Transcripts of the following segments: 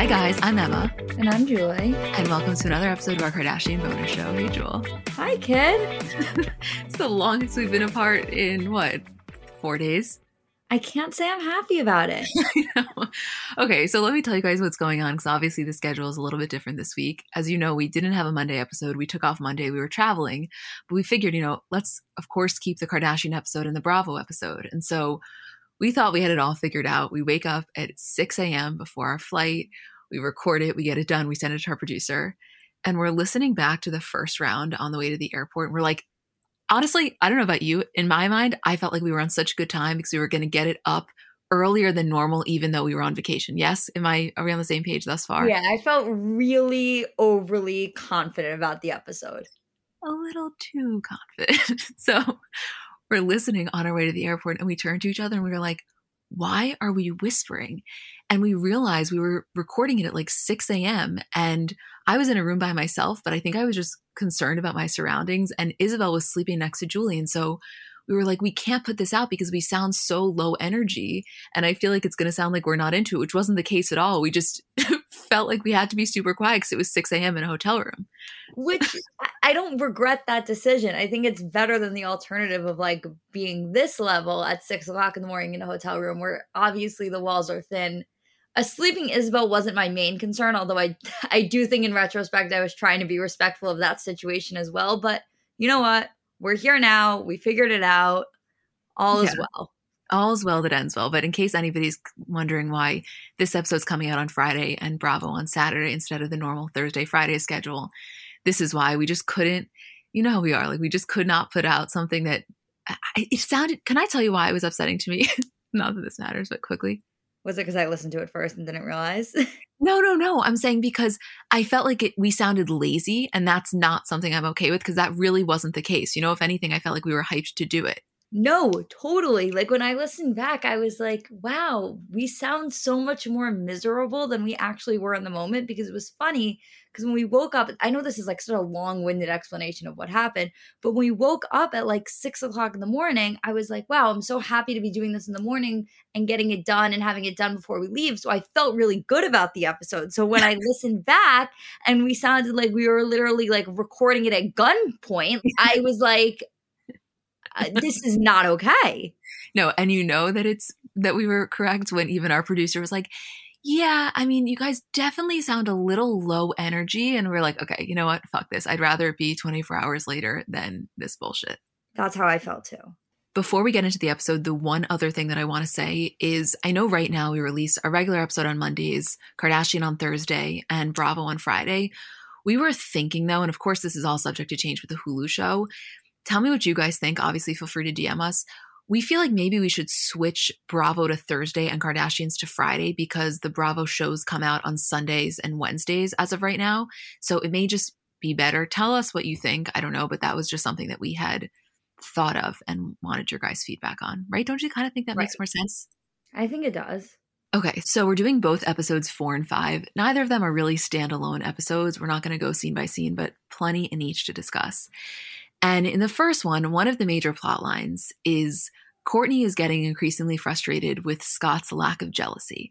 Hi, guys. I'm Emma. And I'm Julie. And welcome to another episode of our Kardashian bonus show. Hey, Jewel. Hi, kid. it's the longest we've been apart in what, four days? I can't say I'm happy about it. okay, so let me tell you guys what's going on because obviously the schedule is a little bit different this week. As you know, we didn't have a Monday episode. We took off Monday. We were traveling, but we figured, you know, let's of course keep the Kardashian episode and the Bravo episode. And so we thought we had it all figured out. We wake up at 6 a.m. before our flight. We record it, we get it done, we send it to our producer, and we're listening back to the first round on the way to the airport. And we're like, honestly, I don't know about you. In my mind, I felt like we were on such a good time because we were going to get it up earlier than normal, even though we were on vacation. Yes, am I? Are we on the same page thus far? Yeah, I felt really overly confident about the episode. A little too confident. so we're listening on our way to the airport, and we turn to each other and we were like, "Why are we whispering?" And we realized we were recording it at like 6 a.m. And I was in a room by myself, but I think I was just concerned about my surroundings. And Isabel was sleeping next to Julie. And so we were like, we can't put this out because we sound so low energy. And I feel like it's going to sound like we're not into it, which wasn't the case at all. We just felt like we had to be super quiet because it was 6 a.m. in a hotel room. Which I don't regret that decision. I think it's better than the alternative of like being this level at six o'clock in the morning in a hotel room where obviously the walls are thin a sleeping Isabel wasn't my main concern, although I I do think in retrospect I was trying to be respectful of that situation as well. But you know what? We're here now. We figured it out. All yeah. is well. All is well that ends well. But in case anybody's wondering why this episode's coming out on Friday and Bravo on Saturday instead of the normal Thursday Friday schedule, this is why we just couldn't. You know how we are. Like we just could not put out something that it sounded. Can I tell you why it was upsetting to me? not that this matters, but quickly was it because I listened to it first and didn't realize? no, no, no. I'm saying because I felt like it, we sounded lazy, and that's not something I'm okay with because that really wasn't the case. You know, if anything, I felt like we were hyped to do it. No, totally. Like when I listened back, I was like, wow, we sound so much more miserable than we actually were in the moment because it was funny. Because when we woke up, I know this is like such a long winded explanation of what happened, but when we woke up at like six o'clock in the morning, I was like, wow, I'm so happy to be doing this in the morning and getting it done and having it done before we leave. So I felt really good about the episode. So when I listened back and we sounded like we were literally like recording it at gunpoint, I was like, Uh, this is not okay. No, and you know that it's that we were correct when even our producer was like, yeah, I mean, you guys definitely sound a little low energy. And we're like, okay, you know what? Fuck this. I'd rather it be 24 hours later than this bullshit. That's how I felt too. Before we get into the episode, the one other thing that I want to say is I know right now we release our regular episode on Mondays, Kardashian on Thursday, and Bravo on Friday. We were thinking though, and of course, this is all subject to change with the Hulu show, Tell me what you guys think. Obviously, feel free to DM us. We feel like maybe we should switch Bravo to Thursday and Kardashians to Friday because the Bravo shows come out on Sundays and Wednesdays as of right now. So it may just be better. Tell us what you think. I don't know, but that was just something that we had thought of and wanted your guys' feedback on, right? Don't you kind of think that right. makes more sense? I think it does. Okay, so we're doing both episodes four and five. Neither of them are really standalone episodes. We're not going to go scene by scene, but plenty in each to discuss. And in the first one, one of the major plot lines is Kourtney is getting increasingly frustrated with Scott's lack of jealousy.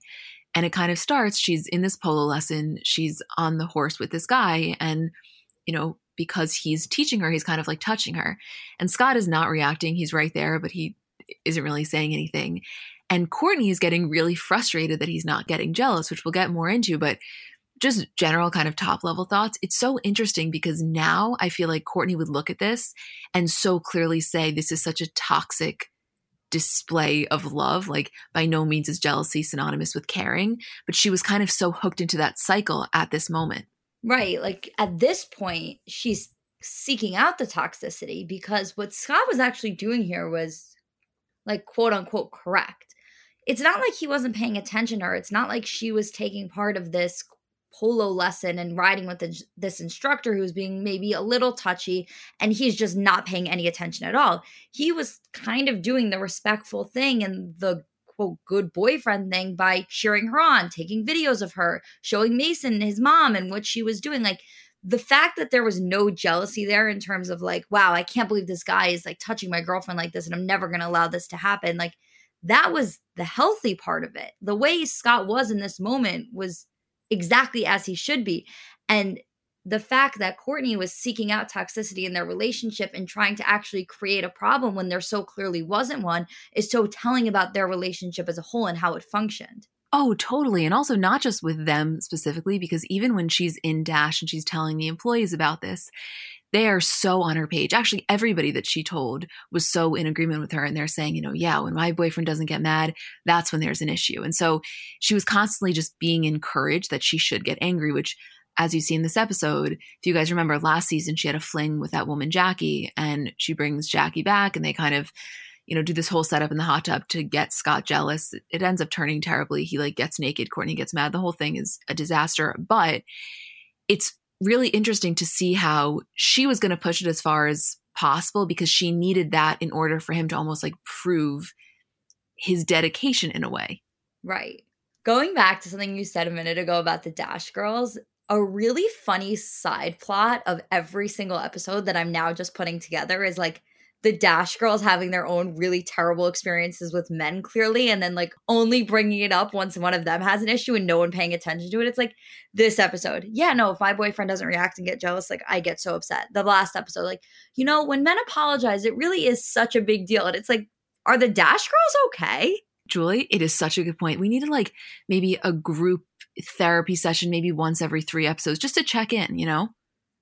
And it kind of starts, she's in this polo lesson, she's on the horse with this guy, and, you know, because he's teaching her, he's kind of like touching her. And Scott is not reacting. He's right there, but he isn't really saying anything. And Kourtney is getting really frustrated that he's not getting jealous, which we'll get more into, but just general kind of top level thoughts. It's so interesting because now I feel like Kourtney would look at this and so clearly say this is such a toxic display of love. Like, by no means is jealousy synonymous with caring, but she was kind of so hooked into that cycle at this moment. Right. Like, at this point, she's seeking out the toxicity because what Scott was actually doing here was like quote unquote correct. It's not like he wasn't paying attention to her. It's not like she was taking part of this polo lesson and riding with the, this instructor who was being maybe a little touchy and he's just not paying any attention at all. He was kind of doing the respectful thing and the quote good boyfriend thing by cheering her on, taking videos of her, showing Mason his mom and what she was doing. Like the fact that there was no jealousy there in terms of like, wow, I can't believe this guy is like touching my girlfriend like this and I'm never going to allow this to happen. Like that was the healthy part of it. The way Scott was in this moment was exactly as he should be. And the fact that Kourtney was seeking out toxicity in their relationship and trying to actually create a problem when there so clearly wasn't one is so telling about their relationship as a whole and how it functioned. Oh, totally. And also not just with them specifically, because even when she's in Dash and she's telling the employees about this, they are so on her page. Actually, everybody that she told was so in agreement with her. And they're saying, you know, yeah, when my boyfriend doesn't get mad, that's when there's an issue. And so she was constantly just being encouraged that she should get angry, which, as you see in this episode, if you guys remember last season, she had a fling with that woman, Jackie, and she brings Jackie back and they kind of, you know, do this whole setup in the hot tub to get Scott jealous. It ends up turning terribly. He like gets naked, Kourtney gets mad. The whole thing is a disaster. But it's really interesting to see how she was going to push it as far as possible because she needed that in order for him to almost like prove his dedication in a way. Right. Going back to something you said a minute ago about the Dash Girls, a really funny side plot of every single episode that I'm now just putting together is like the Dash girls having their own really terrible experiences with men, clearly, and then like only bringing it up once one of them has an issue and no one paying attention to it. It's like this episode. Yeah, no, if my boyfriend doesn't react and get jealous, like I get so upset. The last episode, like, you know, when men apologize, it really is such a big deal. And it's like, are the Dash girls okay? Julie, it is such a good point. We needed like maybe a group therapy session, maybe once every three episodes, just to check in, you know?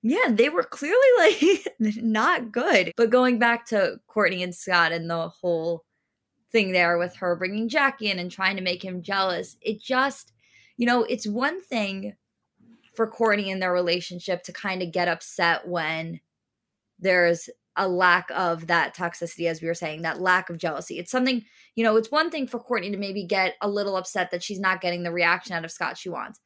Yeah, they were clearly like not good. But going back to Kourtney and Scott and the whole thing there with her bringing Jackie in and trying to make him jealous, it just, you know, it's one thing for Kourtney in their relationship to kind of get upset when there's a lack of that toxicity, as we were saying, that lack of jealousy. It's something, you know, it's one thing for Kourtney to maybe get a little upset that she's not getting the reaction out of Scott she wants.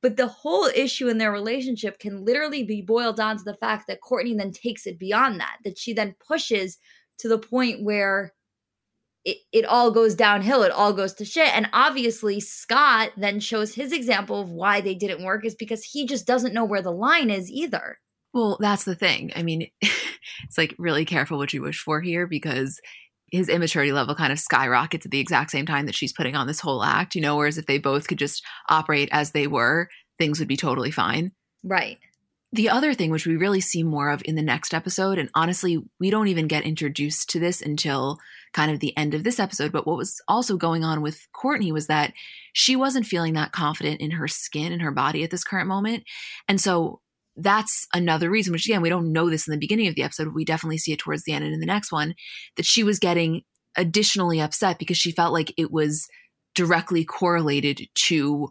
But the whole issue in their relationship can literally be boiled down to the fact that Kourtney then takes it beyond that, that she then pushes to the point where it, it all goes downhill, it all goes to shit. And obviously, Scott then shows his example of why they didn't work is because he just doesn't know where the line is either. Well, that's the thing. I mean, it's like really careful what you wish for here because his immaturity level kind of skyrockets at the exact same time that she's putting on this whole act, you know, whereas if they both could just operate as they were, things would be totally fine. Right. The other thing, which we really see more of in the next episode, and honestly, we don't even get introduced to this until kind of the end of this episode, but what was also going on with Kourtney was that she wasn't feeling that confident in her skin and her body at this current moment. And so that's another reason, which again, we don't know this in the beginning of the episode. We definitely see it towards the end and in the next one, that she was getting additionally upset because she felt like it was directly correlated to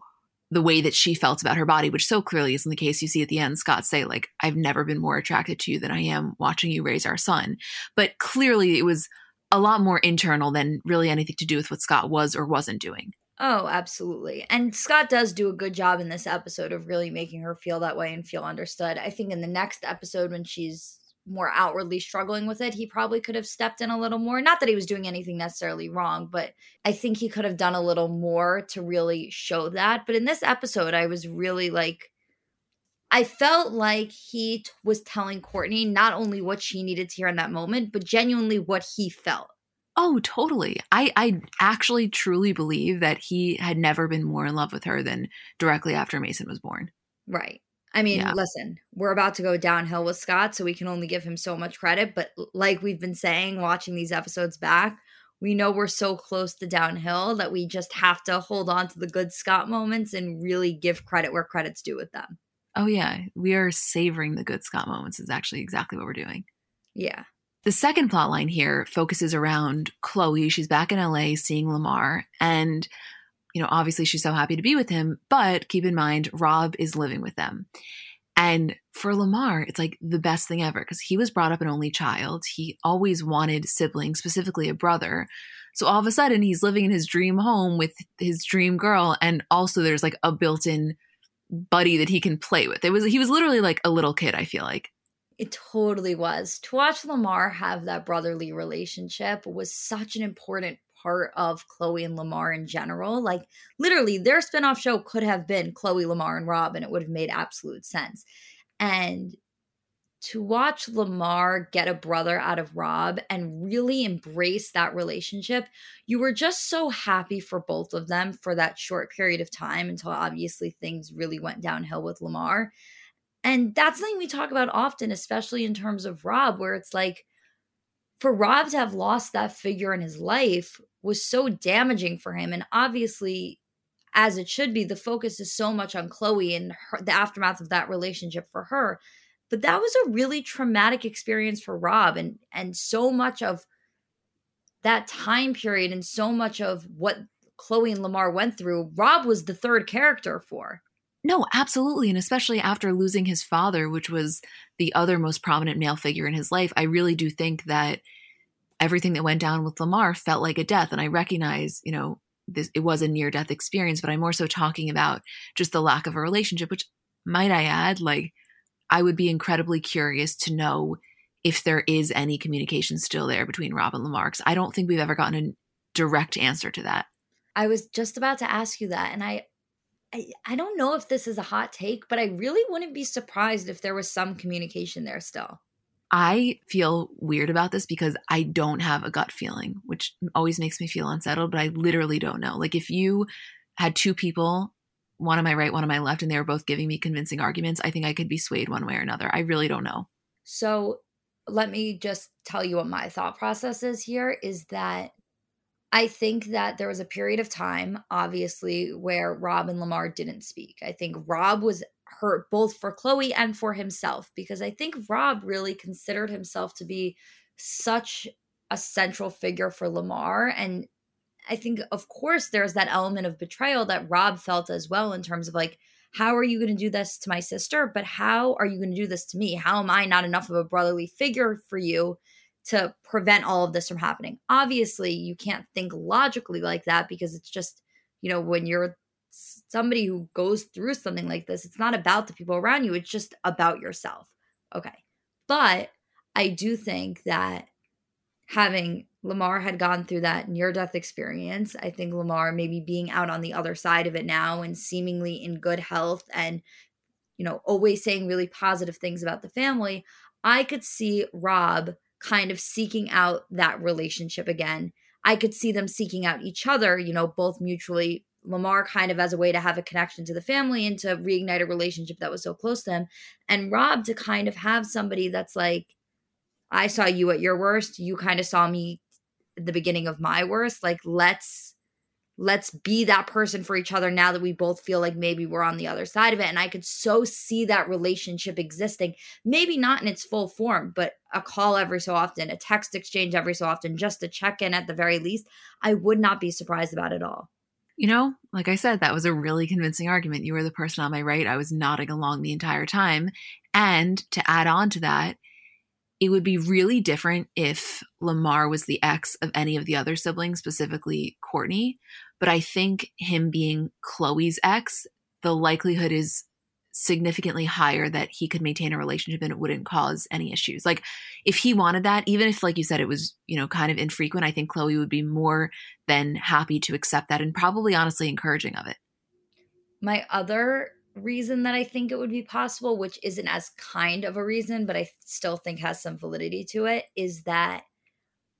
the way that she felt about her body, which so clearly isn't the case. You see at the end, Scott say, like, I've never been more attracted to you than I am watching you raise our son. But clearly it was a lot more internal than really anything to do with what Scott was or wasn't doing. Oh, absolutely. And Scott does do a good job in this episode of really making her feel that way and feel understood. I think in the next episode, when she's more outwardly struggling with it, he probably could have stepped in a little more. Not that he was doing anything necessarily wrong, but I think he could have done a little more to really show that. But in this episode, I was really like, I felt like he t- was telling Kourtney not only what she needed to hear in that moment, but genuinely what he felt Oh, totally. I, I actually truly believe that he had never been more in love with her than directly after Mason was born. Right. I mean, yeah. listen, we're about to go downhill with Scott, so we can only give him so much credit. But like we've been saying, watching these episodes back, we know we're so close to downhill that we just have to hold on to the good Scott moments and really give credit where credit's due with them. Oh, yeah. We are savoring the good Scott moments, is actually exactly what we're doing. Yeah. The second plot line here focuses around Khloé. She's back in LA seeing Lamar. And, you know, obviously she's so happy to be with him. But keep in mind, Rob is living with them. And for Lamar, it's like the best thing ever because he was brought up an only child. He always wanted siblings, specifically a brother. So all of a sudden, he's living in his dream home with his dream girl. And also, there's like a built in buddy that he can play with. It was, he was literally like a little kid, I feel like. It totally was. To watch Lamar have that brotherly relationship was such an important part of Khloé and Lamar in general. Like, literally, their spinoff show could have been Khloé, Lamar, and Rob, and it would have made absolute sense. And to watch Lamar get a brother out of Rob and really embrace that relationship, you were just so happy for both of them for that short period of time until obviously things really went downhill with Lamar. And that's something we talk about often, especially in terms of Rob, where it's like for Rob to have lost that figure in his life was so damaging for him. And obviously, as it should be, the focus is so much on Khloé and her, the aftermath of that relationship for her. But that was a really traumatic experience for Rob, and and so much of that time period and so much of what Khloé and Lamar went through, Rob was the third character for. No, absolutely. And especially after losing his father, which was the other most prominent male figure in his life, I really do think that everything that went down with Lamar felt like a death. And I recognize, you know, this it was a near death experience, but I'm more so talking about just the lack of a relationship, which might I add, like I would be incredibly curious to know if there is any communication still there between Rob and Lamar. I don't think we've ever gotten a direct answer to that. I was just about to ask you that, and I I, I don't know if this is a hot take, but I really wouldn't be surprised if there was some communication there still. I feel weird about this because I don't have a gut feeling, which always makes me feel unsettled, but I literally don't know. Like if you had two people, one on my right, one on my left, and they were both giving me convincing arguments, I think I could be swayed one way or another. I really don't know. So let me just tell you what my thought process is here is that I think that there was a period of time, obviously, where Rob and Lamar didn't speak. I think Rob was hurt both for Khloé and for himself because I think Rob really considered himself to be such a central figure for Lamar. And I think, of course, there's that element of betrayal that Rob felt as well in terms of like, how are you going to do this to my sister? But how are you going to do this to me? How am I not enough of a brotherly figure for you to prevent all of this from happening. Obviously, you can't think logically like that because it's just, you know, when you're somebody who goes through something like this, it's not about the people around you, it's just about yourself. Okay. But I do think that having Lamar had gone through that near death experience, I think Lamar maybe being out on the other side of it now and seemingly in good health and, you know, always saying really positive things about the family, I could see Rob kind of seeking out that relationship again. I could see them seeking out each other, you know, both mutually. Lamar kind of as a way to have a connection to the family and to reignite a relationship that was so close to him. And Rob to kind of have somebody that's like, I saw you at your worst. You kind of saw me at the beginning of my worst. Like, let's let's be that person for each other now that we both feel like maybe we're on the other side of it. And I could so see that relationship existing, maybe not in its full form, but a call every so often, a text exchange every so often, just a check in at the very least. I would not be surprised about it all. You know, like I said, that was a really convincing argument. You were the person on my right. I was nodding along the entire time. And to add on to that, it would be really different if Lamar was the ex of any of the other siblings, specifically Kourtney. But I think him being Khloé's ex, the likelihood is significantly higher that he could maintain a relationship and it wouldn't cause any issues. Like if he wanted that, even if like you said it was, you know, kind of infrequent, I think Khloé would be more than happy to accept that and probably honestly encouraging of it. My other reason that I think it would be possible, which isn't as kind of a reason, but I still think has some validity to it, is that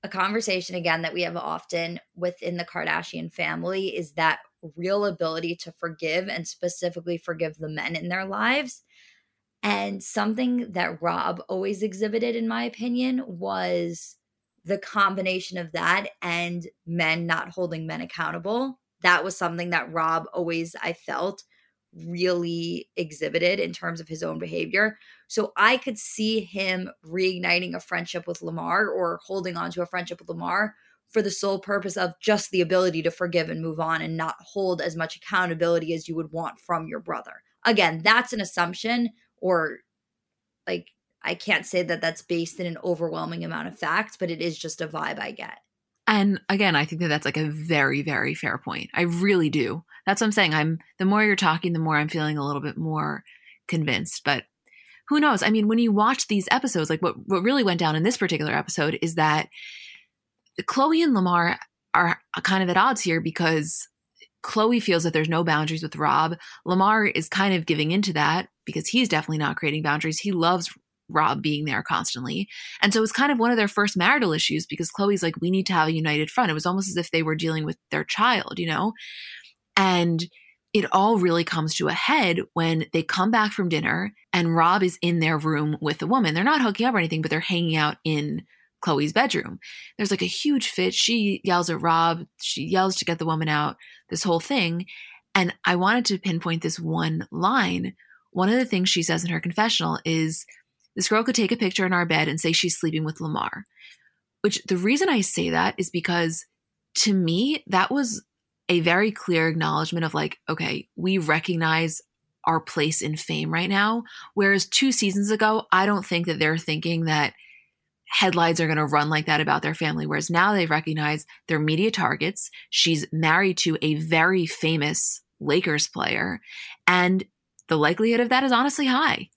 a conversation again that we have often within the Kardashian family is that real ability to forgive and specifically forgive the men in their lives. And something that Rob always exhibited, in my opinion, was the combination of that and men not holding men accountable. That was something that Rob always, I felt, really exhibited in terms of his own behavior. So I could see him reigniting a friendship with Lamar or holding on to a friendship with Lamar for the sole purpose of just the ability to forgive and move on and not hold as much accountability as you would want from your brother. Again, that's an assumption or like I can't say that that's based in an overwhelming amount of facts, but it is just a vibe I get. And again, I think that that's like a very, very fair point. I really do. That's what I'm saying. I'm the more you're talking, the more I'm feeling a little bit more convinced. But who knows? I mean, when you watch these episodes, like what what really went down in this particular episode is that Khloé and Lamar are kind of at odds here because Khloé feels that there's no boundaries with Rob. Lamar is kind of giving into that because he's definitely not creating boundaries. He loves Rob being there constantly. And so it's kind of one of their first marital issues because Khloé's like, we need to have a united front. It was almost as if they were dealing with their child, you know? And it all really comes to a head when they come back from dinner and Rob is in their room with the woman. They're not hooking up or anything, but they're hanging out in Khloé's bedroom. There's like a huge fit. She yells at Rob. She yells to get the woman out, this whole thing. And I wanted to pinpoint this one line. One of the things she says in her confessional is, this girl could take a picture in our bed and say she's sleeping with Lamar. Which the reason I say that is because to me, that was a very clear acknowledgement of like, okay, we recognize our place in fame right now. Whereas two seasons ago, I don't think that they're thinking that headlines are going to run like that about their family. Whereas now they recognize their media targets. She's married to a very famous Lakers player. And the likelihood of that is honestly high.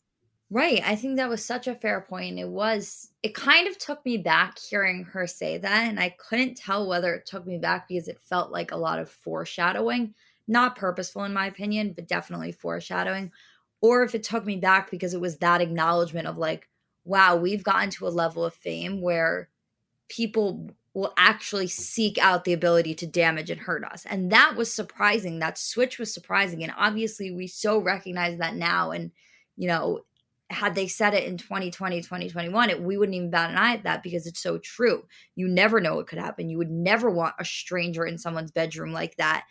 Right. I think that was such a fair point. It was, it kind of took me back hearing her say that. And I couldn't tell whether it took me back because it felt like a lot of foreshadowing, not purposeful in my opinion, but definitely foreshadowing. Or if it took me back because it was that acknowledgement of like, wow, we've gotten to a level of fame where people will actually seek out the ability to damage and hurt us. And that was surprising. That switch was surprising. And obviously, we so recognize that now. And, you know, had they said it in 2020 2021 it, we wouldn't even bat an eye at that because it's so true. You never know what could happen. You would never want a stranger in someone's bedroom like that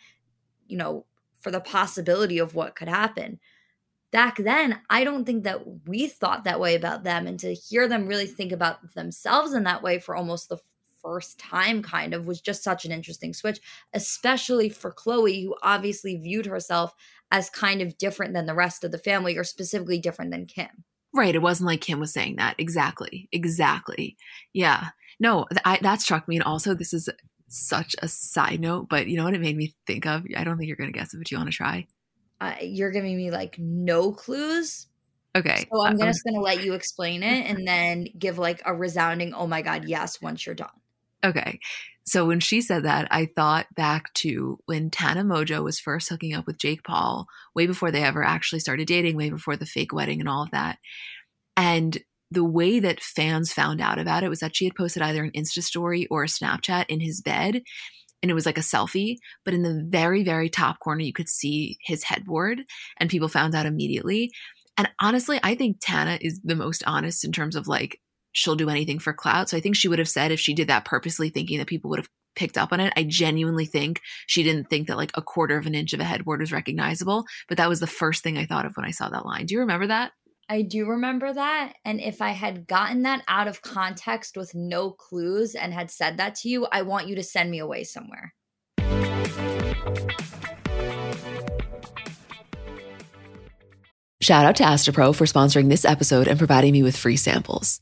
you know for the possibility of what could happen. Back then i don't think that we thought that way about them and to hear them really think about themselves in that way for almost the first time kind of was just such an interesting switch especially for Khloé who obviously viewed herself as kind of different than the rest of the family or specifically different than kim Right. It wasn't like Kim was saying that. Exactly. Exactly. Yeah. No, I, that struck me. And also, this is such a side note, but you know what it made me think of? I don't think you're going to guess it, but you want to try? Uh, you're giving me like no clues. Okay. So I'm uh, just going to let you explain it and then give like a resounding, oh my God, yes, once you're done. Okay. So when she said that, I thought back to when Tana Mongeau was first hooking up with Jake Paul, way before they ever actually started dating, way before the fake wedding and all of that. And the way that fans found out about it was that she had posted either an Insta story or a Snapchat in his bed. And it was like a selfie, but in the very, very top corner, you could see his headboard, and people found out immediately. And honestly, I think Tana is the most honest in terms of like she'll do anything for clout. So I think she would have said if she did that purposely thinking that people would have picked up on it. I genuinely think she didn't think that like a quarter of an inch of a headboard was recognizable, but that was the first thing I thought of when I saw that line. Do you remember that? I do remember that. And if I had gotten that out of context with no clues and had said that to you, I want you to send me away somewhere. Shout out to Astepro for sponsoring this episode and providing me with free samples.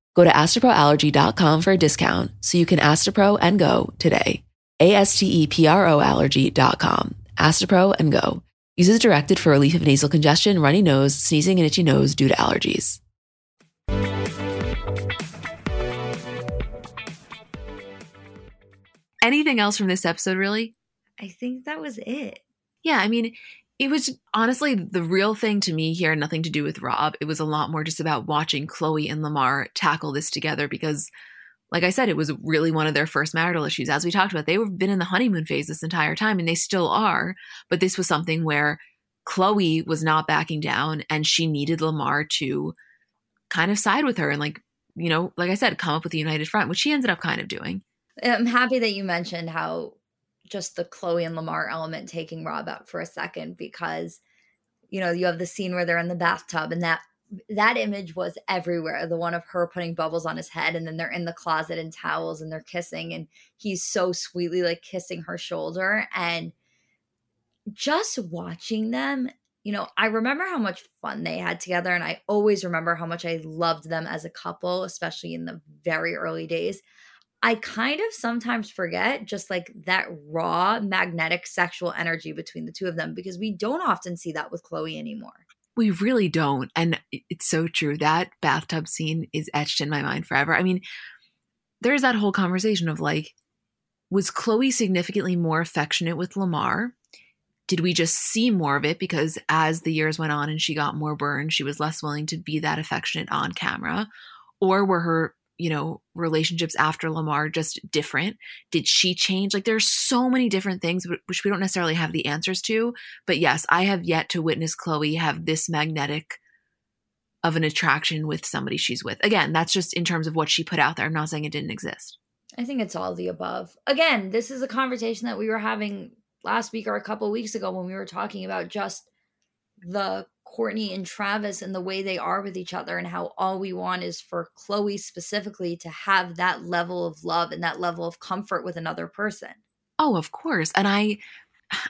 Go to asteproallergy.com for a discount so you can Astepro and go today. A S T E P R O allergy.com. Astepro and go. Uses directed for relief of nasal congestion, runny nose, sneezing, and itchy nose due to allergies. Anything else from this episode, really? I think that was it. Yeah, I mean, it was honestly the real thing to me here, nothing to do with Rob. It was a lot more just about watching Khloé and Lamar tackle this together because, like I said, it was really one of their first marital issues. As we talked about, they've been in the honeymoon phase this entire time and they still are. But this was something where Khloé was not backing down and she needed Lamar to kind of side with her and, like, you know, like I said, come up with a united front, which she ended up kind of doing. I'm happy that you mentioned how just the Khloé and Lamar element taking Rob out for a second because you know you have the scene where they're in the bathtub and that that image was everywhere the one of her putting bubbles on his head and then they're in the closet in towels and they're kissing and he's so sweetly like kissing her shoulder and just watching them you know i remember how much fun they had together and i always remember how much i loved them as a couple especially in the very early days I kind of sometimes forget just like that raw magnetic sexual energy between the two of them because we don't often see that with Khloé anymore. We really don't. And it's so true. That bathtub scene is etched in my mind forever. I mean, there's that whole conversation of like, was Khloé significantly more affectionate with Lamar? Did we just see more of it because as the years went on and she got more burned, she was less willing to be that affectionate on camera? Or were her you know, relationships after Lamar just different? Did she change? Like there's so many different things which we don't necessarily have the answers to. But yes, I have yet to witness Khloé have this magnetic of an attraction with somebody she's with. Again, that's just in terms of what she put out there. I'm not saying it didn't exist. I think it's all the above. Again, this is a conversation that we were having last week or a couple weeks ago when we were talking about just the Kourtney and Travis and the way they are with each other and how all we want is for Khloé specifically to have that level of love and that level of comfort with another person. Oh, of course. And I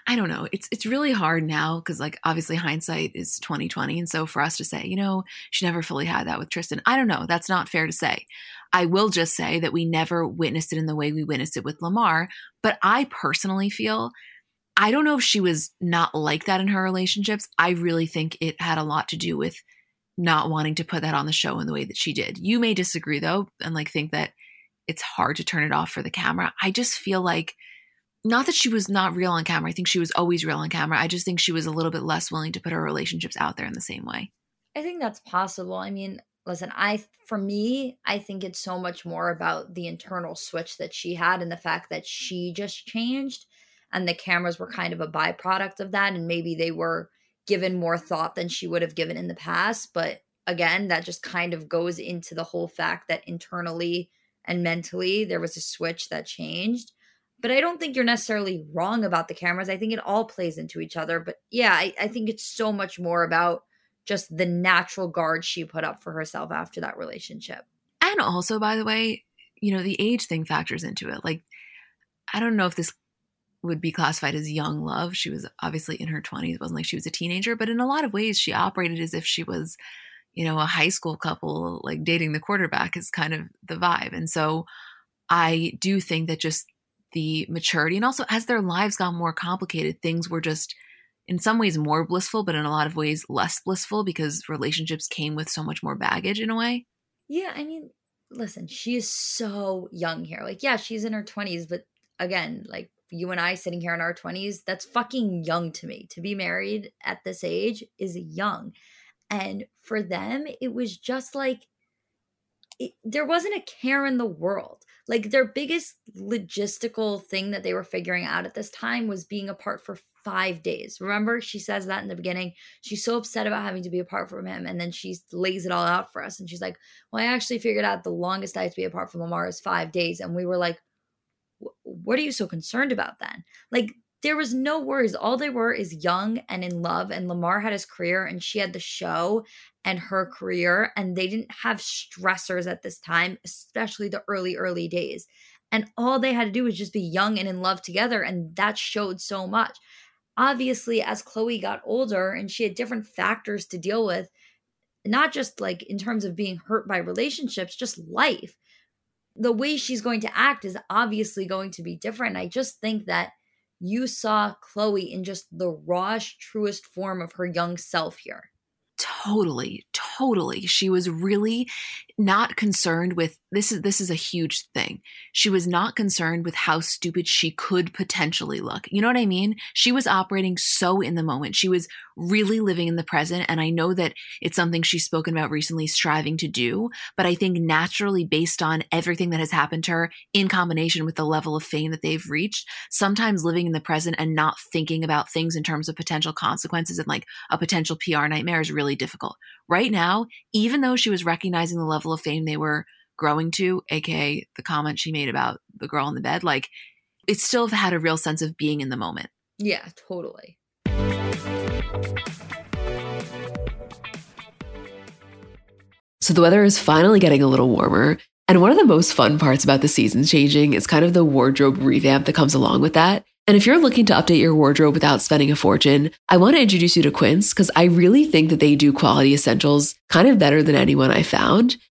I don't know. It's it's really hard now cuz like obviously hindsight is 2020 and so for us to say, you know, she never fully had that with Tristan. I don't know. That's not fair to say. I will just say that we never witnessed it in the way we witnessed it with Lamar, but I personally feel I don't know if she was not like that in her relationships. I really think it had a lot to do with not wanting to put that on the show in the way that she did. You may disagree though, and like think that it's hard to turn it off for the camera. I just feel like not that she was not real on camera. I think she was always real on camera. I just think she was a little bit less willing to put her relationships out there in the same way. I think that's possible. I mean, listen, I for me, I think it's so much more about the internal switch that she had and the fact that she just changed and the cameras were kind of a byproduct of that and maybe they were given more thought than she would have given in the past but again that just kind of goes into the whole fact that internally and mentally there was a switch that changed. But i don't think you're necessarily wrong about the cameras. I think it all plays into each other but yeah i, I think it's so much more about just the natural guard she put up for herself after that relationship. And also by the way you know the age thing factors into it. Like i don't know if this would be classified as young love. She was obviously in her 20s. It wasn't like she was a teenager, but in a lot of ways, she operated as if she was, you know, a high school couple, like dating the quarterback is kind of the vibe. And so I do think that just the maturity and also as their lives got more complicated, things were just in some ways more blissful, but in a lot of ways less blissful because relationships came with so much more baggage in a way. Yeah. I mean, listen, she is so young here. Like, yeah, she's in her 20s, but again, like you and I sitting here in our 20s, that's fucking young to me. To be married at this age is young. And for them, it was just like it, there wasn't a care in the world. Like their biggest logistical thing that they were figuring out at this time was being apart for five days. Remember, she says that in the beginning. She's so upset about having to be apart from him. And then she lays it all out for us. And she's like, Well, I actually figured out the longest I have to be apart from Lamar is five days. And we were like, What are you so concerned about then? Like, there was no worries. All they were is young and in love. And Lamar had his career and she had the show and her career. And they didn't have stressors at this time, especially the early, early days. And all they had to do was just be young and in love together. And that showed so much obviously as Khloé got older and she had different factors to deal with, not just like in terms of being hurt by relationships, just life. The way she's going to act is obviously going to be different. I just think that you saw Khloé in just the rawest, truest form of her young self here. Totally, totally. She was really not concerned with this is this is a huge thing. She was not concerned with how stupid she could potentially look. You know what I mean? She was operating so in the moment. She was really living in the present and I know that it's something she's spoken about recently striving to do, but I think naturally based on everything that has happened to her in combination with the level of fame that they've reached, sometimes living in the present and not thinking about things in terms of potential consequences and like a potential PR nightmare is really difficult. Right now, even though she was recognizing the level of fame they were growing to, aka the comment she made about the girl in the bed, like it still had a real sense of being in the moment. Yeah, totally. So the weather is finally getting a little warmer. And one of the most fun parts about the seasons changing is kind of the wardrobe revamp that comes along with that. And if you're looking to update your wardrobe without spending a fortune, I want to introduce you to Quince because I really think that they do quality essentials kind of better than anyone I found.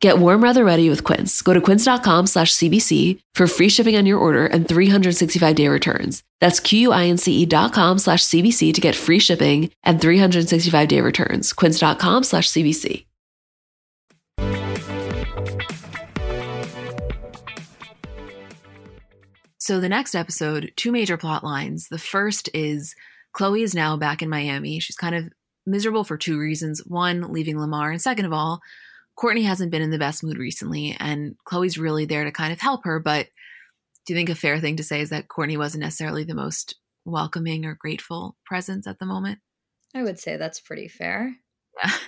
Get warm weather ready with Quince. Go to quince.com slash CBC for free shipping on your order and 365 day returns. That's Q-U-I-N-C-E dot com slash CBC to get free shipping and 365 day returns. Quince.com slash CBC. So the next episode, two major plot lines. The first is Khloé is now back in Miami. She's kind of miserable for two reasons. One, leaving Lamar, and second of all, Kourtney hasn't been in the best mood recently, and Khloé's really there to kind of help her. But do you think a fair thing to say is that Kourtney wasn't necessarily the most welcoming or grateful presence at the moment? I would say that's pretty fair. Yeah.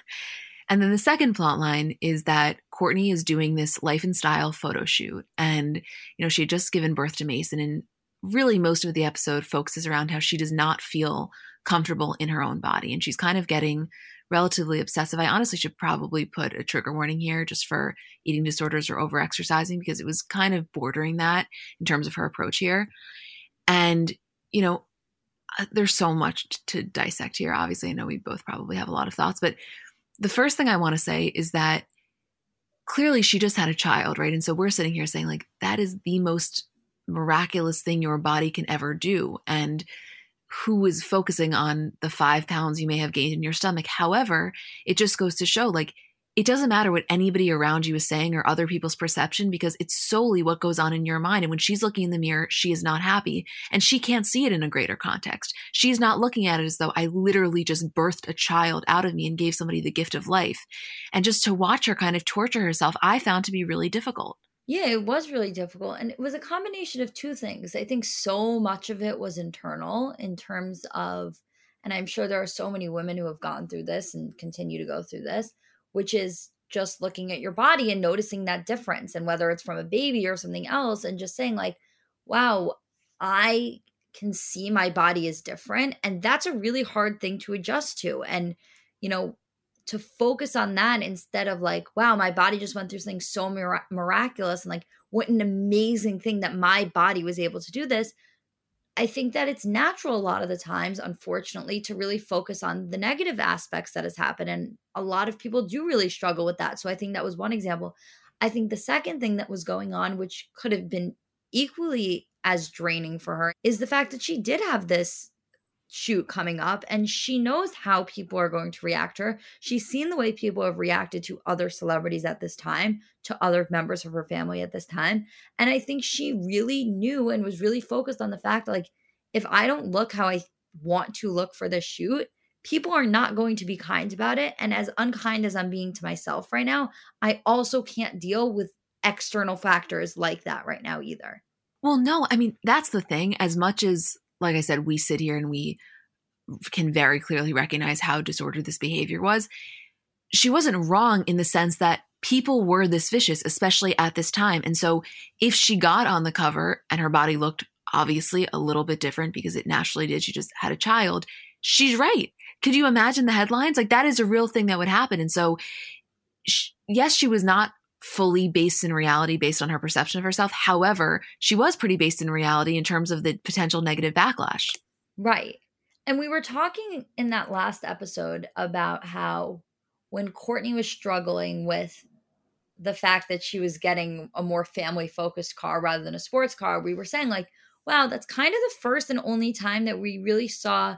And then the second plot line is that Kourtney is doing this life and style photo shoot. And, you know, she had just given birth to Mason. And really, most of the episode focuses around how she does not feel comfortable in her own body. And she's kind of getting relatively obsessive. I honestly should probably put a trigger warning here just for eating disorders or overexercising because it was kind of bordering that in terms of her approach here. And, you know, uh, there's so much to dissect here. Obviously, I know we both probably have a lot of thoughts, but the first thing I want to say is that clearly she just had a child, right? And so we're sitting here saying, like, that is the most miraculous thing your body can ever do. And who is focusing on the five pounds you may have gained in your stomach. However, it just goes to show like it doesn't matter what anybody around you is saying or other people's perception because it's solely what goes on in your mind. And when she's looking in the mirror, she is not happy and she can't see it in a greater context. She's not looking at it as though I literally just birthed a child out of me and gave somebody the gift of life. And just to watch her kind of torture herself, I found to be really difficult. Yeah, it was really difficult. And it was a combination of two things. I think so much of it was internal in terms of, and I'm sure there are so many women who have gone through this and continue to go through this, which is just looking at your body and noticing that difference. And whether it's from a baby or something else, and just saying, like, wow, I can see my body is different. And that's a really hard thing to adjust to. And, you know, to focus on that instead of like, wow, my body just went through something so miraculous and like, what an amazing thing that my body was able to do this. I think that it's natural a lot of the times, unfortunately, to really focus on the negative aspects that has happened. And a lot of people do really struggle with that. So I think that was one example. I think the second thing that was going on, which could have been equally as draining for her, is the fact that she did have this shoot coming up and she knows how people are going to react to her. She's seen the way people have reacted to other celebrities at this time, to other members of her family at this time. And I think she really knew and was really focused on the fact that, like, if I don't look how I want to look for this shoot, people are not going to be kind about it. And as unkind as I'm being to myself right now, I also can't deal with external factors like that right now either. Well, no, I mean, that's the thing. As much as like I said, we sit here and we can very clearly recognize how disordered this behavior was. She wasn't wrong in the sense that people were this vicious, especially at this time. And so if she got on the cover and her body looked obviously a little bit different because it naturally did, she just had a child, she's right. Could you imagine the headlines? Like that is a real thing that would happen. And so, she, yes, she was not fully based in reality based on her perception of herself. However, she was pretty based in reality in terms of the potential negative backlash. Right. And we were talking in that last episode about how when Kourtney was struggling with the fact that she was getting a more family focused car rather than a sports car, we were saying, like, wow, that's kind of the first and only time that we really saw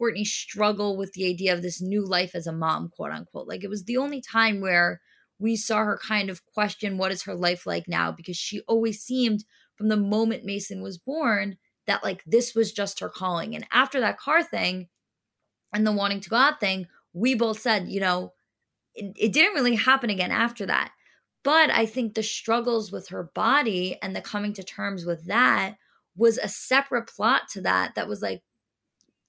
Kourtney struggle with the idea of this new life as a mom, quote unquote. Like, it was the only time where we saw her kind of question what is her life like now because she always seemed from the moment Mason was born that like this was just her calling. And after that car thing and the wanting to go out thing, we both said, you know, it, it didn't really happen again after that. But I think the struggles with her body and the coming to terms with that was a separate plot to that that was like,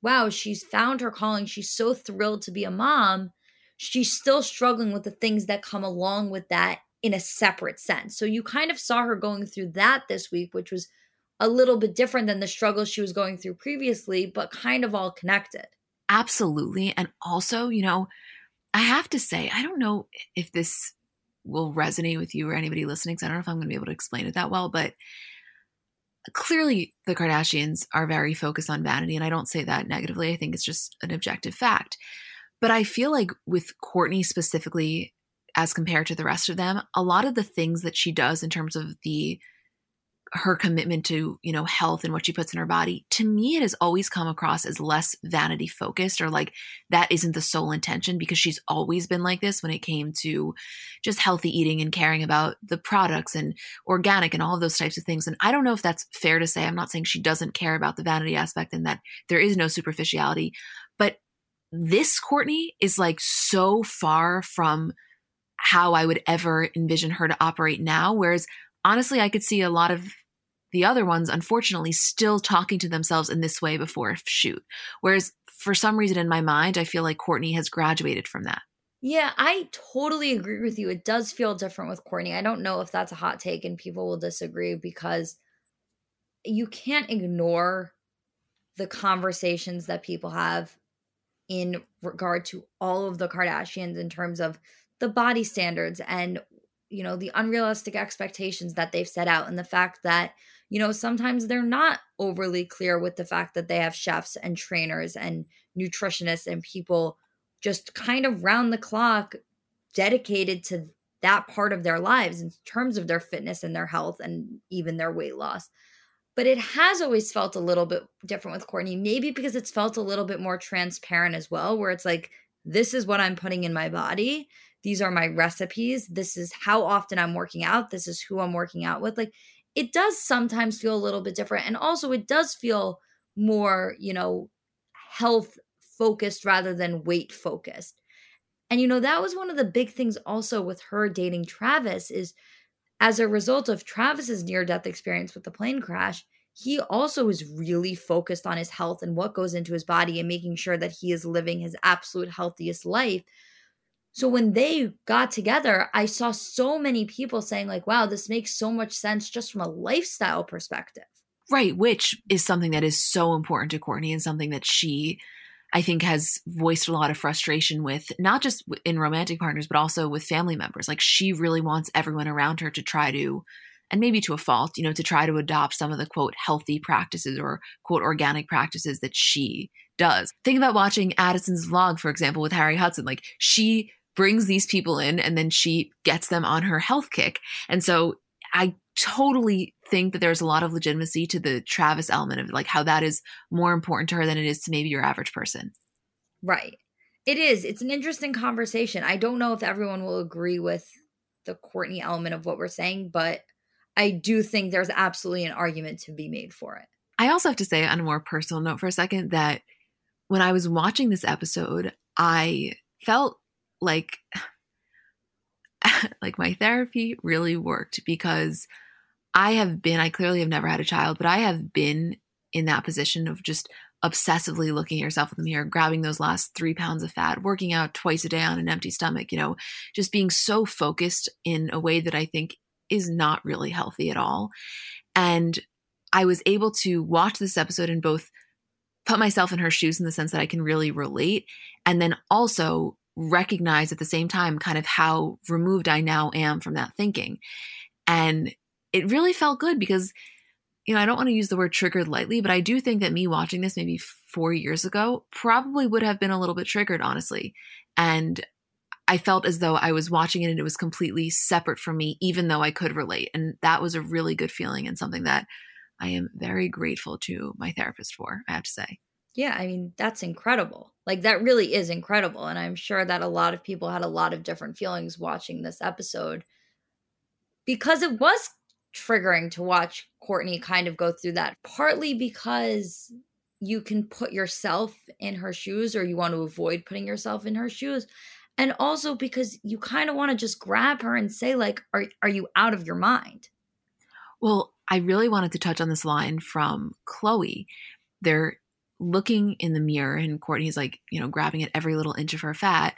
wow, she's found her calling. She's so thrilled to be a mom she's still struggling with the things that come along with that in a separate sense. So you kind of saw her going through that this week, which was a little bit different than the struggles she was going through previously, but kind of all connected. Absolutely. And also, you know, I have to say, I don't know if this will resonate with you or anybody listening, because I don't know if I'm going to be able to explain it that well, but clearly the Kardashians are very focused on vanity. And I don't say that negatively. I think it's just an objective fact. But I feel like with Kourtney specifically, as compared to the rest of them, a lot of the things that she does in terms of the her commitment to you know health and what she puts in her body to me it has always come across as less vanity focused or like that isn't the sole intention because she's always been like this when it came to just healthy eating and caring about the products and organic and all of those types of things. And i don't know if that's fair to say. I'm not saying she doesn't care about the vanity aspect and that there is no superficiality this Kourtney is like so far from how I would ever envision her to operate now. Whereas honestly, I could see a lot of the other ones, unfortunately, still talking to themselves in this way before a shoot. Whereas for some reason in my mind, I feel like Kourtney has graduated from that. Yeah, I totally agree with you. It does feel different with Kourtney. I don't know if that's a hot take and people will disagree because you can't ignore the conversations that people have in regard to all of the Kardashians in terms of the body standards and you know the unrealistic expectations that they've set out and the fact that you know sometimes they're not overly clear with the fact that they have chefs and trainers and nutritionists and people just kind of round the clock dedicated to that part of their lives in terms of their fitness and their health and even their weight loss but it has always felt a little bit different with Kourtney, Maybe because it's felt a little bit more transparent as well, where it's like, this is what I'm putting in my body. These are my recipes. This is how often I'm working out. This is who I'm working out with. Like, it does sometimes feel a little bit different. And also, it does feel more, you know, health focused rather than weight focused. And, you know, that was one of the big things also with her dating Travis is as a result of Travis's near death experience with the plane crash, he also is really focused on his health and what goes into his body and making sure that he is living his absolute healthiest life. So when they got together, I saw so many people saying like, "Wow, this makes so much sense just from a lifestyle perspective." Right, which is something that is so important to Kourtney and something that she I think has voiced a lot of frustration with not just in romantic partners, but also with family members. Like she really wants everyone around her to try to and maybe to a fault, you know, to try to adopt some of the quote healthy practices or quote organic practices that she does. Think about watching Addison's vlog, for example, with Harry Hudson. Like she brings these people in and then she gets them on her health kick. And so I totally think that there's a lot of legitimacy to the Travis element of like how that is more important to her than it is to maybe your average person. Right. It is. It's an interesting conversation. I don't know if everyone will agree with the Kourtney element of what we're saying, but I do think there's absolutely an argument to be made for it. I also have to say, on a more personal note for a second, that when I was watching this episode, I felt like like my therapy really worked because I have been, I clearly have never had a child, but I have been in that position of just obsessively looking at yourself in the mirror, grabbing those last three pounds of fat, working out twice a day on an empty stomach, you know, just being so focused in a way that I think is not really healthy at all. And I was able to watch this episode and both put myself in her shoes in the sense that I can really relate, and then also recognize at the same time kind of how removed I now am from that thinking. And it really felt good because, you know, I don't want to use the word triggered lightly, but I do think that me watching this maybe four years ago probably would have been a little bit triggered, honestly. And I felt as though I was watching it and it was completely separate from me, even though I could relate. And that was a really good feeling and something that I am very grateful to my therapist for, I have to say. Yeah, I mean, that's incredible. Like, that really is incredible. And I'm sure that a lot of people had a lot of different feelings watching this episode because it was triggering to watch Kourtney kind of go through that, partly because you can put yourself in her shoes or you want to avoid putting yourself in her shoes. And also because you kind of want to just grab her and say, like, are, are you out of your mind? Well, I really wanted to touch on this line from Khloé. They're looking in the mirror, and Kourtney's like, you know, grabbing at every little inch of her fat.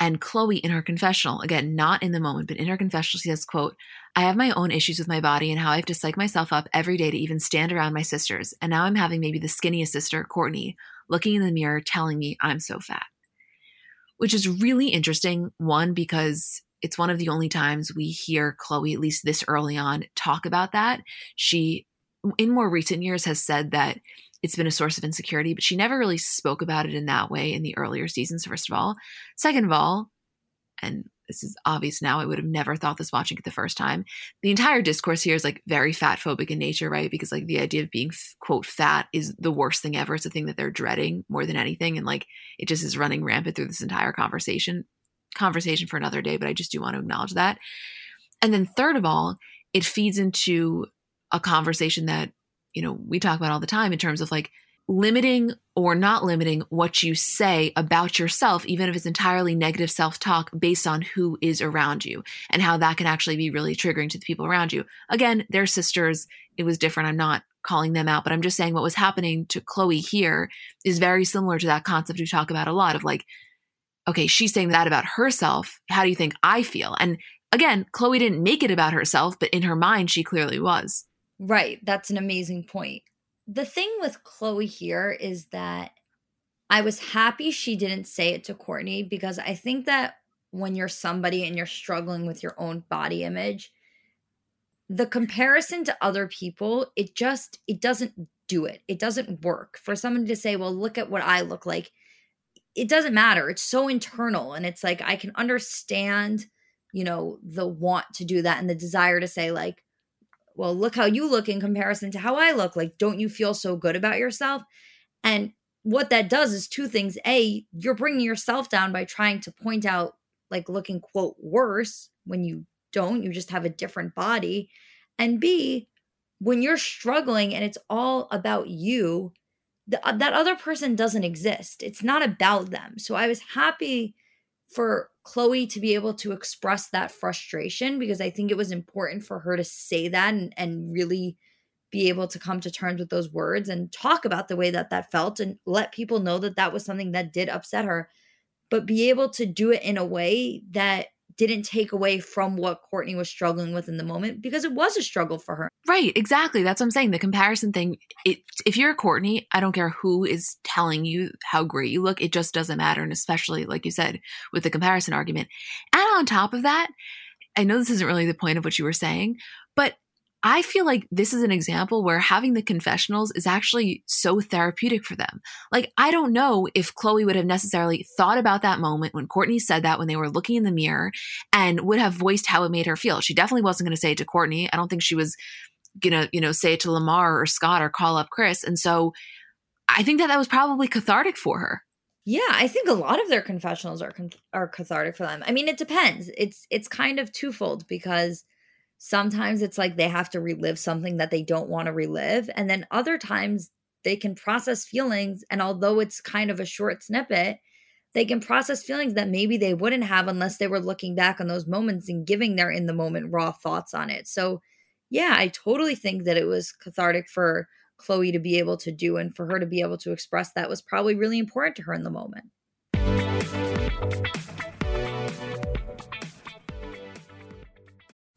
And Khloé in her confessional, again, not in the moment, but in her confessional, she says, quote, I have my own issues with my body and how I have to psych myself up every day to even stand around my sisters. And now I'm having maybe the skinniest sister, Kourtney, looking in the mirror telling me I'm so fat. Which is really interesting. One, because it's one of the only times we hear Khloé, at least this early on, talk about that. She, in more recent years, has said that it's been a source of insecurity, but she never really spoke about it in that way in the earlier seasons, first of all. Second of all, and this is obvious now, I would have never thought this watching it the first time. The entire discourse here is like very fat phobic in nature, right? Because like the idea of being quote fat is the worst thing ever. It's a thing that they're dreading more than anything. And like it just is running rampant through this entire conversation. Conversation for another day, but I just do want to acknowledge that. And then third of all, it feeds into a conversation that you know, we talk about all the time in terms of like limiting or not limiting what you say about yourself, even if it's entirely negative self talk based on who is around you and how that can actually be really triggering to the people around you. Again, they're sisters. It was different. I'm not calling them out, but I'm just saying what was happening to Khloé here is very similar to that concept we talk about a lot of like, okay, she's saying that about herself. How do you think I feel? And again, Khloé didn't make it about herself, but in her mind, she clearly was. Right. That's an amazing point. The thing with Khloé here is that I was happy she didn't say it to Kourtney because I think that when you're somebody and you're struggling with your own body image, the comparison to other people, it just it doesn't do it. It doesn't work. For somebody to say, "Well, look at what I look like." It doesn't matter. It's so internal and it's like I can understand, you know, the want to do that and the desire to say like, well, look how you look in comparison to how I look. Like, don't you feel so good about yourself? And what that does is two things. A, you're bringing yourself down by trying to point out, like, looking, quote, worse when you don't. You just have a different body. And B, when you're struggling and it's all about you, the, uh, that other person doesn't exist. It's not about them. So I was happy for Khloé to be able to express that frustration because I think it was important for her to say that and, and really be able to come to terms with those words and talk about the way that that felt and let people know that that was something that did upset her, but be able to do it in a way that didn't take away from what Kourtney was struggling with in the moment because it was a struggle for her. Right, exactly. That's what I'm saying. The comparison thing, it, if you're a Kourtney, I don't care who is telling you how great you look, it just doesn't matter. And especially, like you said, with the comparison argument. And on top of that, I know this isn't really the point of what you were saying, but I feel like this is an example where having the confessionals is actually so therapeutic for them. Like, I don't know if Khloé would have necessarily thought about that moment when Kourtney said that when they were looking in the mirror and would have voiced how it made her feel. She definitely wasn't going to say it to Kourtney. I don't think she was going to, you know, say it to Lamar or Scott or call up Kris. And so I think that that was probably cathartic for her. Yeah, I think a lot of their confessionals are are cathartic for them. I mean, it depends. It's it's kind of twofold because sometimes it's like they have to relive something that they don't want to relive, and then other times they can process feelings and although it's kind of a short snippet, they can process feelings that maybe they wouldn't have unless they were looking back on those moments and giving their in the moment raw thoughts on it. So, yeah, I totally think that it was cathartic for Khloé to be able to do and for her to be able to express that was probably really important to her in the moment.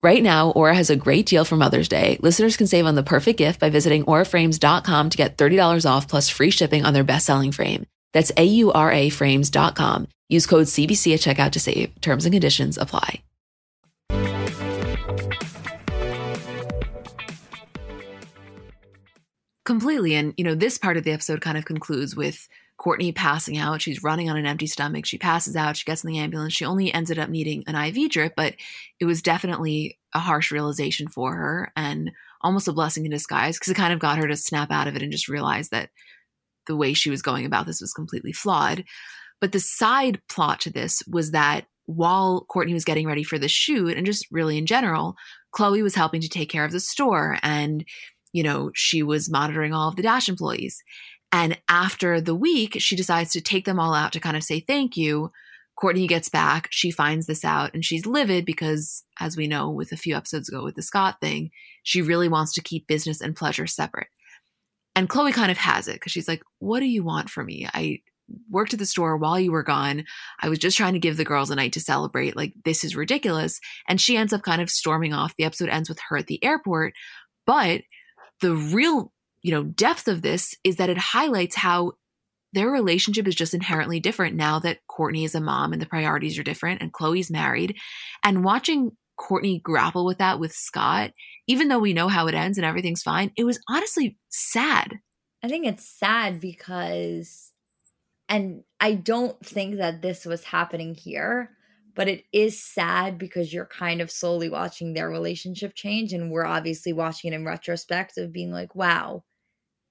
Right now, Aura has a great deal for Mother's Day. Listeners can save on the perfect gift by visiting auraframes.com to get $30 off plus free shipping on their best-selling frame. That's A-U-R-A frames.com. Use code CBC at checkout to save. Terms and conditions apply. Completely. And, you know, this part of the episode kind of concludes with Kourtney passing out. She's running on an empty stomach. She passes out. She gets in the ambulance. She only ended up needing an IV drip, but it was definitely a harsh realization for her and almost a blessing in disguise because it kind of got her to snap out of it and just realize that the way she was going about this was completely flawed. But the side plot to this was that while Kourtney was getting ready for the shoot and just really in general, Khloé was helping to take care of the store and you know, she was monitoring all of the Dash employees. And after the week, she decides to take them all out to kind of say thank you. Kourtney gets back. She finds this out and she's livid because, as we know with a few episodes ago with the Scott thing, she really wants to keep business and pleasure separate. And Khloé kind of has it because she's like, What do you want from me? I worked at the store while you were gone. I was just trying to give the girls a night to celebrate. Like, this is ridiculous. And she ends up kind of storming off. The episode ends with her at the airport. But the real, you know, depth of this is that it highlights how their relationship is just inherently different now that Kourtney is a mom and the priorities are different and Khloé's married. And watching Kourtney grapple with that with Scott, even though we know how it ends and everything's fine, it was honestly sad. I think it's sad because, and I don't think that this was happening here, but it is sad because you're kind of slowly watching their relationship change and we're obviously watching it in retrospect of being like wow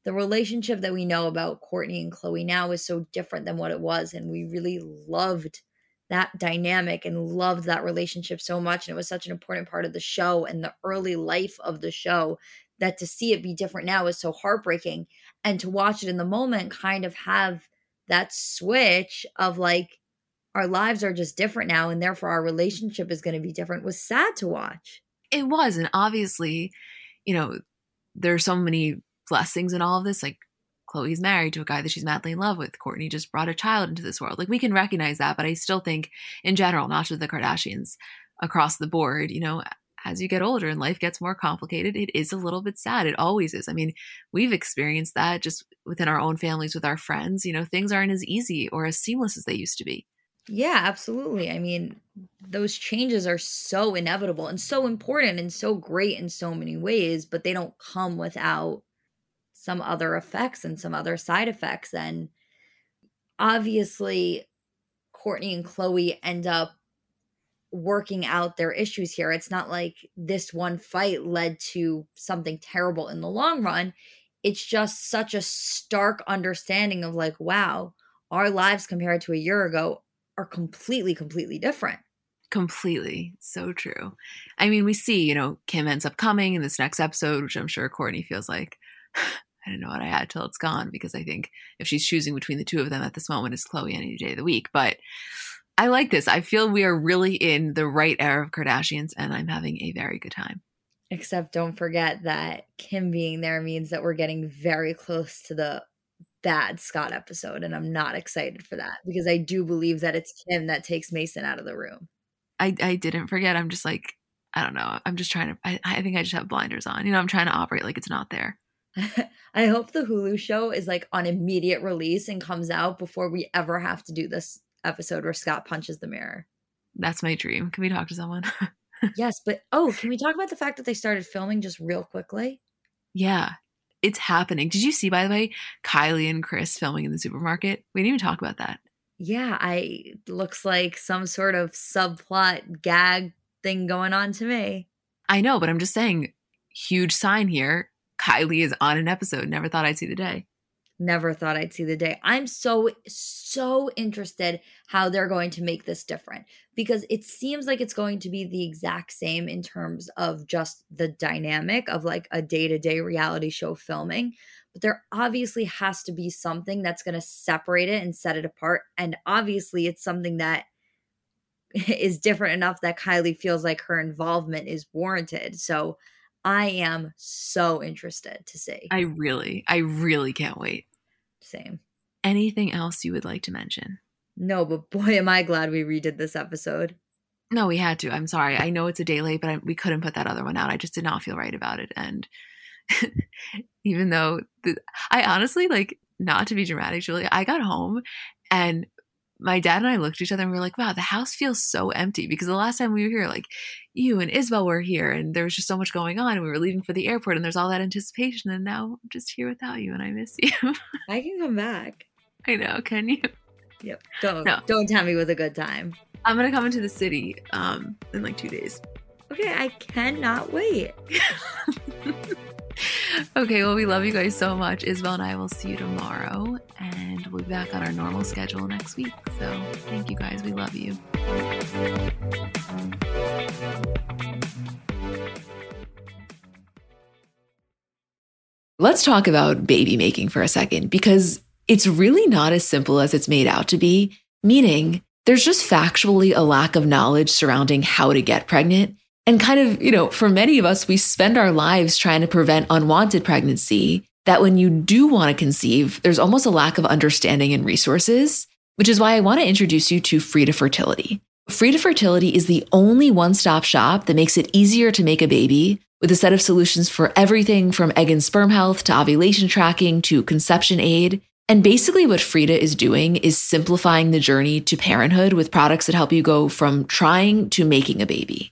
the relationship that we know about Kourtney and Khloé now is so different than what it was and we really loved that dynamic and loved that relationship so much and it was such an important part of the show and the early life of the show that to see it be different now is so heartbreaking and to watch it in the moment kind of have that switch of like our lives are just different now and therefore our relationship is going to be different was sad to watch. It was. And obviously, you know, there's so many blessings and all of this. Like Khloé's married to a guy that she's madly in love with. Kourtney just brought a child into this world. Like we can recognize that, but I still think in general, not just the Kardashians, across the board, you know, as you get older and life gets more complicated, it is a little bit sad. It always is. I mean, we've experienced that just within our own families with our friends. You know, things aren't as easy or as seamless as they used to be. Yeah, absolutely. I mean, those changes are so inevitable and so important and so great in so many ways, but they don't come without some other effects and some other side effects. And obviously, Kourtney and Khloé end up working out their issues here. It's not like this one fight led to something terrible in the long run. it's just such a stark understanding of like, wow, our lives compared to a year ago are completely, completely different. Completely. So true. I mean, we see, you know, Kim ends up coming in this next episode, which I'm sure Kourtney feels like, I don't know what I had till it's gone because I think if she's choosing between the two of them at this moment, it's Khloé any day of the week. But I like this. I feel we are really in the right era of Kardashians and I'm having a very good time. Except don't forget that Kim being there means that we're getting very close to the bad Scott episode. And I'm not excited for that because I do believe that it's Kim that takes Mason out of the room. I, I didn't forget. I'm just like, I don't know. I'm just trying to, I, I think I just have blinders on. You know, I'm trying to operate like it's not there. I hope the Hulu show is like on immediate release and comes out before we ever have to do this episode where Scott punches the mirror. That's my dream. Can we talk to someone? yes, but oh, can we talk about the fact that they started filming just real quickly? Yeah, it's happening. Did you see, by the way, Kylie and Kris filming in the supermarket? We didn't even talk about that. Yeah, I looks like some sort of subplot gag thing going on to me. I know, but I'm just saying, huge sign here. Kylie is on an episode. Never thought I'd see the day never thought I'd see the day. I'm so, so interested how they're going to make this different because it seems like it's going to be the exact same in terms of just the dynamic of like a day to day reality show filming. But there obviously has to be something that's going to separate it and set it apart. And obviously, it's something that is different enough that Kylie feels like her involvement is warranted. So, I am so interested to see. I really, I really can't wait. Same. Anything else you would like to mention? No, but boy, am I glad we redid this episode. No, we had to. I'm sorry. I know it's a day late, but I, we couldn't put that other one out. I just did not feel right about it. And even though the, I honestly, like, not to be dramatic, Julie, I got home and my dad and I looked at each other and we were like, wow, the house feels so empty because the last time we were here, like you and Isabel were here and there was just so much going on and we were leaving for the airport and there's all that anticipation. And now I'm just here without you and I miss you. I can come back. I know. Can you? Yep. Don't, no. don't tell me with a good time. I'm going to come into the city um, in like two days. Okay. I cannot wait. okay, well, we love you guys so much. Isabel and I will see you tomorrow, and we'll be back on our normal schedule next week. So, thank you guys. We love you. Let's talk about baby making for a second because it's really not as simple as it's made out to be, meaning there's just factually a lack of knowledge surrounding how to get pregnant and kind of, you know, for many of us, we spend our lives trying to prevent unwanted pregnancy. That when you do want to conceive, there's almost a lack of understanding and resources, which is why I want to introduce you to Frida Fertility. Frida Fertility is the only one stop shop that makes it easier to make a baby with a set of solutions for everything from egg and sperm health to ovulation tracking to conception aid. And basically, what Frida is doing is simplifying the journey to parenthood with products that help you go from trying to making a baby.